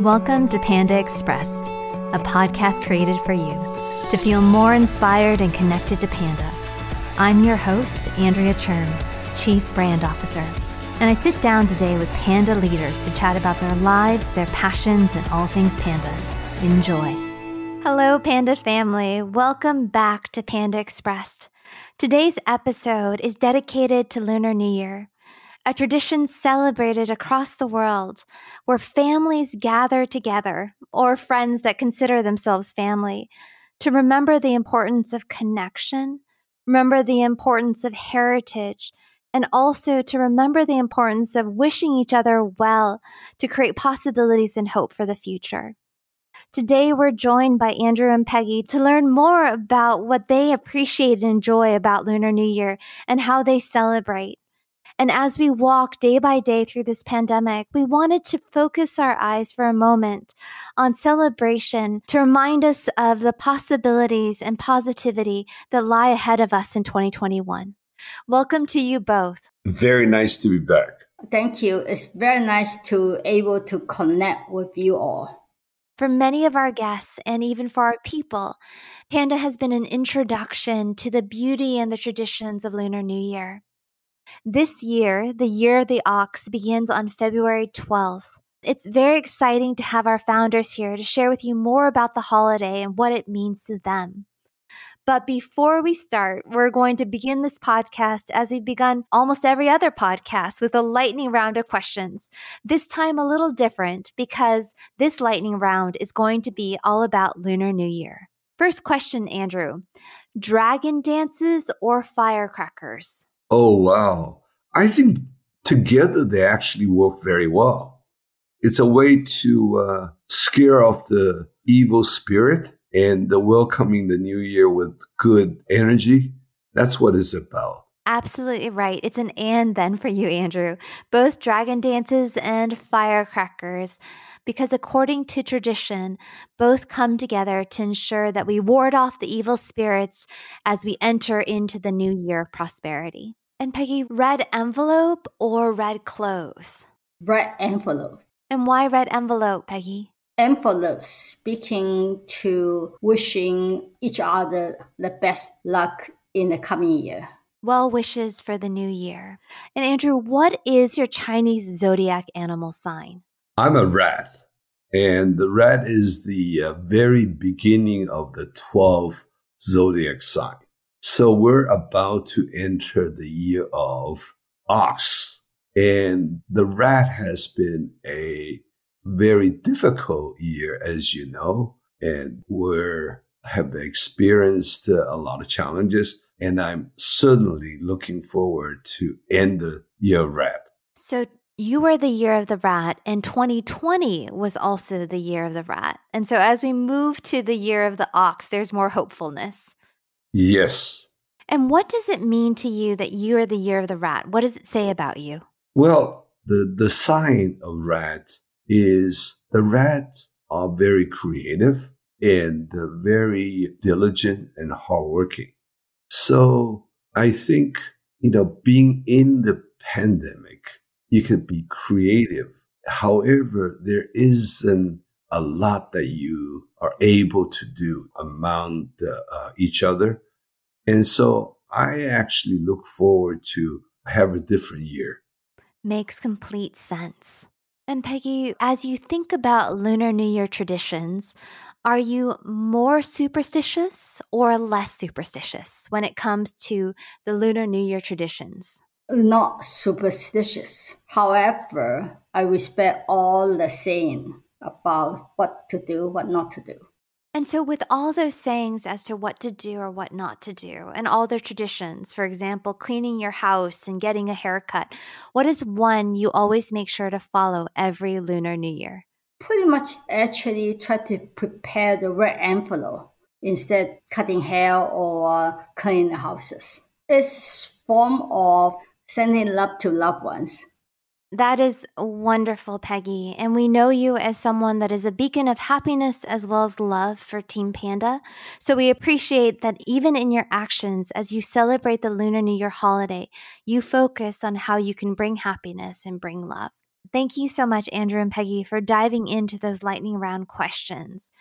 Welcome to Panda Expressed, a podcast created for you to feel more inspired and connected to Panda. I'm your host, Andrea Cherng, Chief Brand Officer, and I sit down today with Panda leaders to chat about their lives, their passions, and all things Panda. Enjoy. Hello, Panda family. Welcome back to Panda Expressed. Today's episode is dedicated to Lunar New Year a tradition celebrated across the world where families gather together or friends that consider themselves family to remember the importance of connection, remember the importance of heritage, and also to remember the importance of wishing each other well to create possibilities and hope for the future. Today, we're joined by Andrew and Peggy to learn more about what they appreciate and enjoy about Lunar New Year and how they celebrate. And as we walk day by day through this pandemic, we wanted to focus our eyes for a moment on celebration to remind us of the possibilities and positivity that lie ahead of us in 2021. Welcome to you both. Very nice to be back. Thank you. It's very nice to able to connect with you all. For many of our guests and even for our people, Panda has been an introduction to the beauty and the traditions of Lunar New Year. This year, the Year of the Ox begins on February 12th. It's very exciting to have our founders here to share with you more about the holiday and what it means to them. But before we start, we're going to begin this podcast as we've begun almost every other podcast with a lightning round of questions. This time a little different because this lightning round is going to be all about Lunar New Year. First question, Andrew Dragon dances or firecrackers? Oh, wow. I think together they actually work very well. It's a way to uh, scare off the evil spirit and the welcoming the new year with good energy. That's what it's about. Absolutely right. It's an and then for you, Andrew. Both dragon dances and firecrackers, because according to tradition, both come together to ensure that we ward off the evil spirits as we enter into the new year of prosperity. And Peggy, red envelope or red clothes? Red envelope. And why red envelope, Peggy? Envelope speaking to wishing each other the best luck in the coming year. Well wishes for the new year. And Andrew, what is your Chinese zodiac animal sign? I'm a rat. And the rat is the uh, very beginning of the 12 zodiac sign. So we're about to enter the year of ox. And the rat has been a very difficult year, as you know, and we have experienced uh, a lot of challenges. And I'm certainly looking forward to end the year of rat. So you were the year of the rat, and 2020 was also the year of the rat. And so as we move to the year of the ox, there's more hopefulness. Yes. And what does it mean to you that you are the year of the rat? What does it say about you? Well, the, the sign of rat is the rats are very creative and very diligent and hardworking. So I think, you know, being in the pandemic, you can be creative. However, there isn't a lot that you are able to do among the, uh, each other. And so I actually look forward to have a different year. Makes complete sense. And Peggy, as you think about Lunar New Year traditions, are you more superstitious or less superstitious when it comes to the Lunar New Year traditions? Not superstitious. However, I respect all the saying about what to do, what not to do. And so, with all those sayings as to what to do or what not to do, and all their traditions, for example, cleaning your house and getting a haircut, what is one you always make sure to follow every Lunar New Year? Pretty much actually try to prepare the right envelope instead cutting hair or cleaning houses. It's form of sending love to loved ones that is wonderful, Peggy. And we know you as someone that is a beacon of happiness as well as love for Team Panda. So we appreciate that even in your actions, as you celebrate the Lunar New Year holiday, you focus on how you can bring happiness and bring love. Thank you so much, Andrew and Peggy, for diving into those lightning round questions.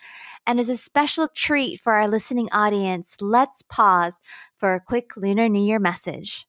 And as a special treat for our listening audience, let's pause for a quick Lunar New Year message.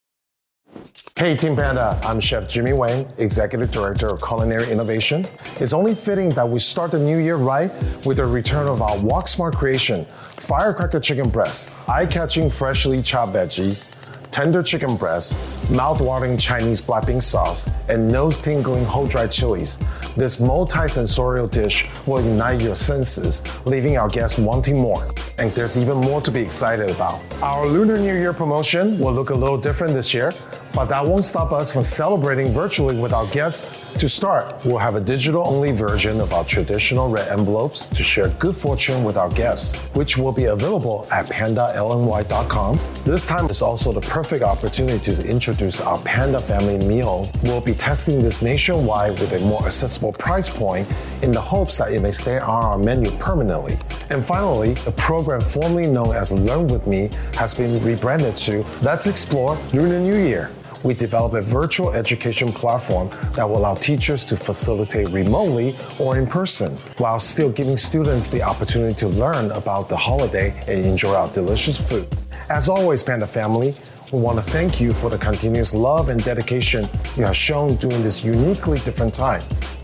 Hey, Team Panda, I'm Chef Jimmy Wang, Executive Director of Culinary Innovation. It's only fitting that we start the new year right with the return of our Wok Smart creation firecracker chicken breast, eye catching freshly chopped veggies tender chicken breast, mouth-watering Chinese black bean sauce, and nose-tingling whole dry chilies. This multi-sensorial dish will ignite your senses, leaving our guests wanting more. And there's even more to be excited about. Our Lunar New Year promotion will look a little different this year, but that won't stop us from celebrating virtually with our guests. To start, we'll have a digital-only version of our traditional red envelopes to share good fortune with our guests, which will be available at pandalny.com. This time is also the perfect perfect opportunity to introduce our Panda Family meal. We'll be testing this nationwide with a more accessible price point in the hopes that it may stay on our menu permanently. And finally, the program formerly known as Learn With Me has been rebranded to Let's Explore Lunar New Year we developed a virtual education platform that will allow teachers to facilitate remotely or in person while still giving students the opportunity to learn about the holiday and enjoy our delicious food. As always, Panda family, we want to thank you for the continuous love and dedication you have shown during this uniquely different time.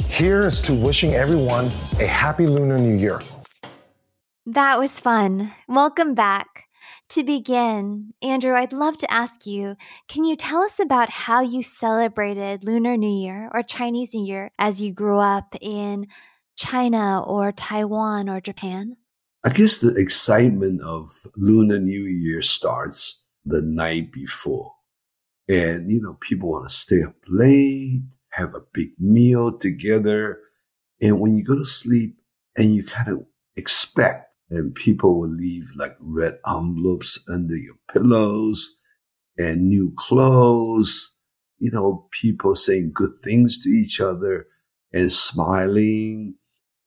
Here's to wishing everyone a happy Lunar New Year. That was fun. Welcome back. To begin, Andrew, I'd love to ask you can you tell us about how you celebrated Lunar New Year or Chinese New Year as you grew up in China or Taiwan or Japan? I guess the excitement of Lunar New Year starts the night before. And, you know, people want to stay up late, have a big meal together. And when you go to sleep and you kind of expect, and people will leave like red envelopes under your pillows and new clothes, you know, people saying good things to each other and smiling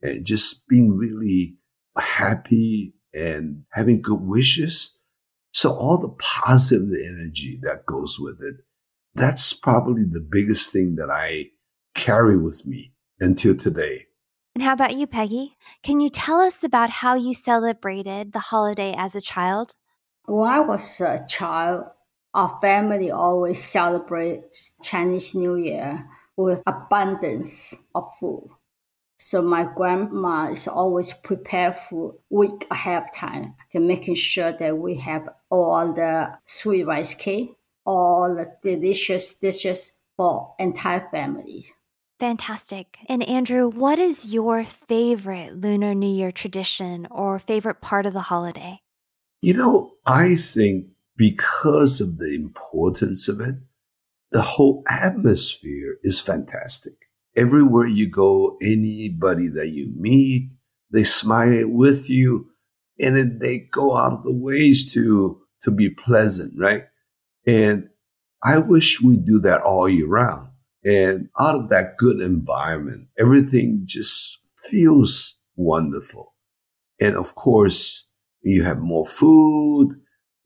and just being really happy and having good wishes. So all the positive energy that goes with it, that's probably the biggest thing that I carry with me until today. And how about you, Peggy? Can you tell us about how you celebrated the holiday as a child? When I was a child, our family always celebrate Chinese New Year with abundance of food. So my grandma is always prepare food week ahead of time, and making sure that we have all the sweet rice cake, all the delicious dishes for entire family. Fantastic. And Andrew, what is your favorite Lunar New Year tradition or favorite part of the holiday? You know, I think because of the importance of it, the whole atmosphere is fantastic everywhere you go, anybody that you meet, they smile with you and then they go out of the ways to, to be pleasant, right? And I wish we do that all year round. And out of that good environment, everything just feels wonderful. And of course, you have more food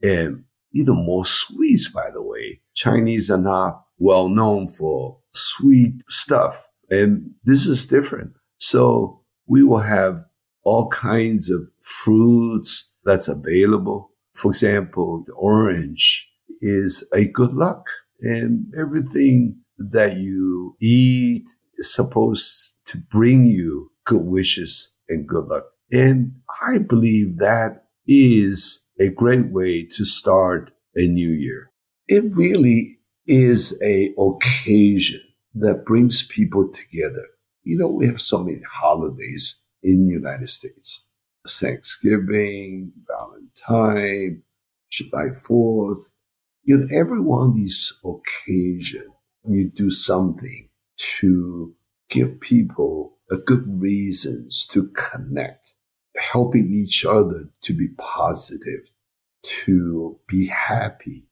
and, know, more sweets, by the way. Chinese are not well known for sweet stuff. And this is different. So we will have all kinds of fruits that's available. For example, the orange is a good luck and everything that you eat is supposed to bring you good wishes and good luck. And I believe that is a great way to start a new year. It really is a occasion that brings people together. You know, we have so many holidays in the United States. Thanksgiving, Valentine, July 4th. You know, every one of these occasions, you do something to give people a good reasons to connect, helping each other to be positive, to be happy.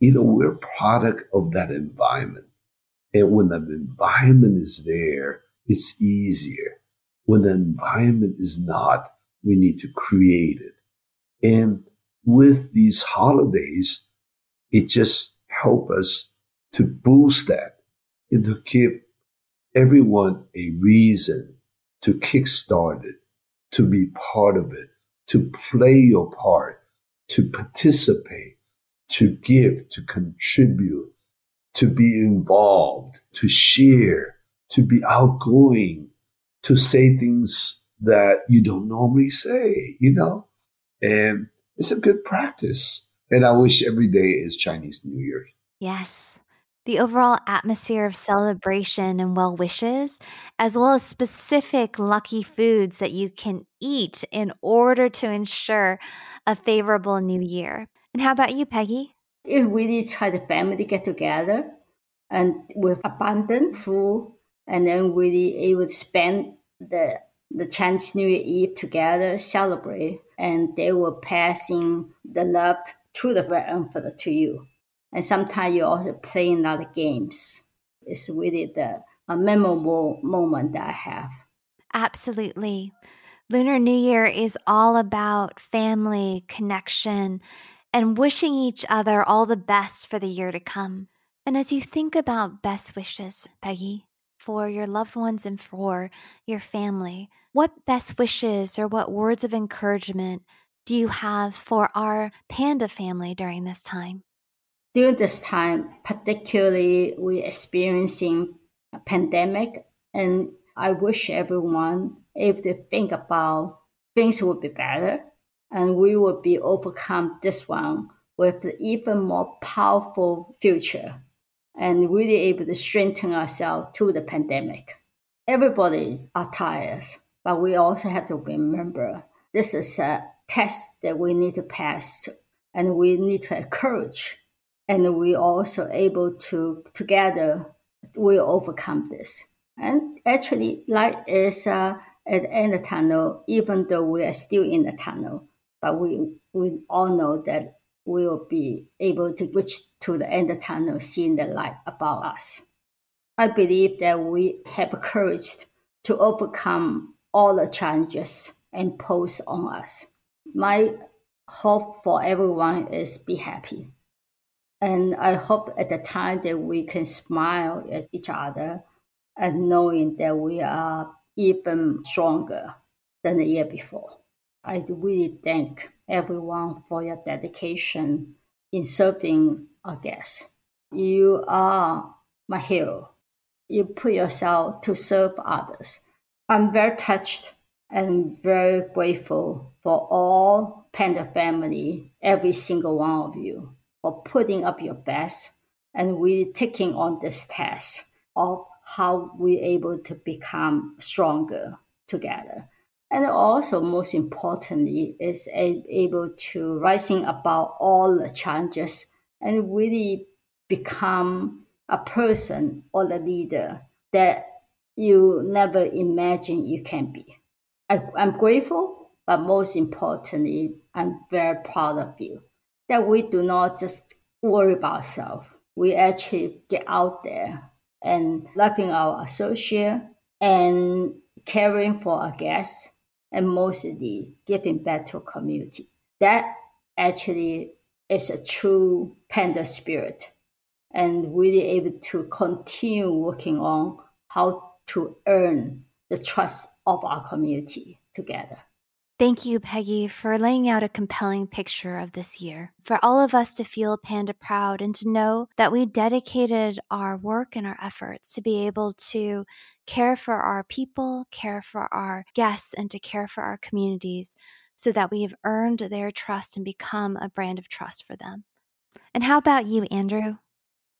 You know, we're product of that environment. And when the environment is there, it's easier. When the environment is not, we need to create it. And with these holidays, it just help us to boost that and to give everyone a reason to kickstart it, to be part of it, to play your part, to participate, to give, to contribute, to be involved, to share, to be outgoing, to say things that you don't normally say, you know? And it's a good practice. And I wish every day is Chinese New Year. Yes. The overall atmosphere of celebration and well wishes, as well as specific lucky foods that you can eat in order to ensure a favorable new year. And how about you, Peggy? If really try the family get together and with abundant food, and then really able to spend the the Chinese New Year Eve together, celebrate, and they were passing the love to the grandfather to you. And sometimes you also playing other games. It's really the a memorable moment that I have. Absolutely. Lunar New Year is all about family, connection, and wishing each other all the best for the year to come. And as you think about best wishes, Peggy, for your loved ones and for your family, what best wishes or what words of encouragement do you have for our panda family during this time? During this time, particularly we're experiencing a pandemic, and I wish everyone if they think about things would be better and we will be overcome this one with even more powerful future and really able to strengthen ourselves through the pandemic. Everybody are tired, but we also have to remember this is a test that we need to pass and we need to encourage and we also able to together we overcome this. And actually light is uh, at the end of the tunnel, even though we are still in the tunnel, but we, we all know that we will be able to reach to the end of the tunnel, seeing the light about us. I believe that we have courage to overcome all the challenges imposed on us. My hope for everyone is be happy. And I hope at the time that we can smile at each other and knowing that we are even stronger than the year before. I really thank everyone for your dedication in serving our guests. You are my hero. You put yourself to serve others. I'm very touched and very grateful for all Panda family, every single one of you, for putting up your best and really taking on this test of how we're able to become stronger together and also most importantly is able to rising above all the challenges and really become a person or a leader that you never imagine you can be. I, I'm grateful, but most importantly, I'm very proud of you that we do not just worry about ourselves. We actually get out there and loving our associate and caring for our guests and mostly giving back to community. That actually is a true panda spirit and really able to continue working on how to earn the trust of our community together. Thank you, Peggy, for laying out a compelling picture of this year. For all of us to feel Panda proud and to know that we dedicated our work and our efforts to be able to care for our people, care for our guests, and to care for our communities so that we have earned their trust and become a brand of trust for them. And how about you, Andrew?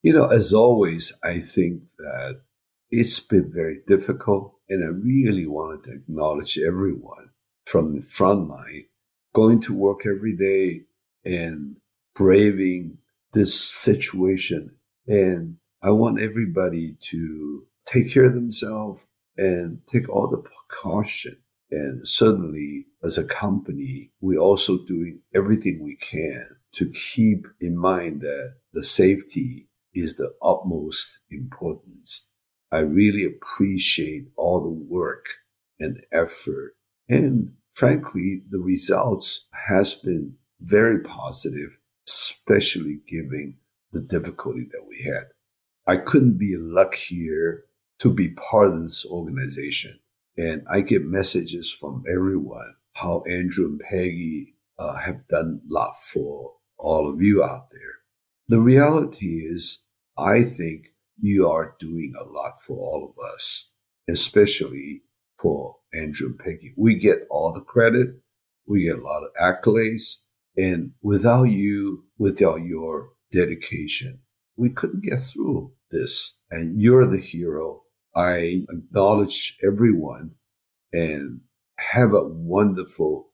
You know, as always, I think that it's been very difficult, and I really wanted to acknowledge everyone from the front line, going to work every day and braving this situation. And I want everybody to take care of themselves and take all the precaution. And certainly, as a company, we're also doing everything we can to keep in mind that the safety is the utmost importance. I really appreciate all the work and effort and frankly, the results has been very positive, especially given the difficulty that we had. I couldn't be luckier to be part of this organization. And I get messages from everyone how Andrew and Peggy uh, have done a lot for all of you out there. The reality is, I think you are doing a lot for all of us, especially for Andrew and Peggy. We get all the credit, we get a lot of accolades, and without you, without your dedication, we couldn't get through this. And you're the hero. I acknowledge everyone and have a wonderful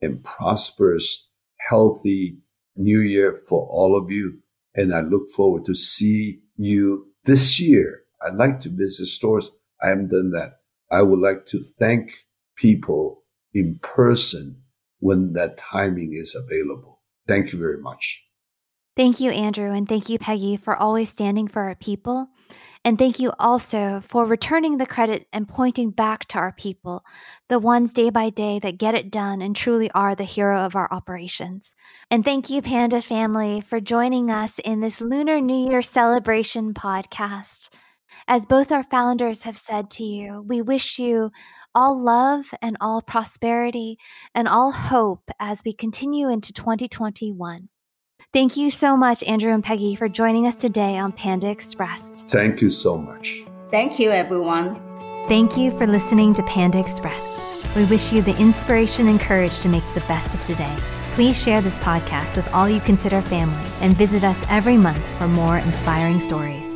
and prosperous, healthy new year for all of you. And I look forward to see you this year. I'd like to visit stores. I haven't done that. I would like to thank people in person when that timing is available. Thank you very much. Thank you, Andrew, and thank you, Peggy, for always standing for our people. And thank you also for returning the credit and pointing back to our people, the ones day by day that get it done and truly are the hero of our operations. And thank you, Panda family, for joining us in this Lunar New Year celebration podcast. As both our founders have said to you, we wish you all love and all prosperity and all hope as we continue into 2021. Thank you so much, Andrew and Peggy, for joining us today on Panda Expressed. Thank you so much. Thank you, everyone. Thank you for listening to Panda Expressed. We wish you the inspiration and courage to make the best of today. Please share this podcast with all you consider family and visit us every month for more inspiring stories.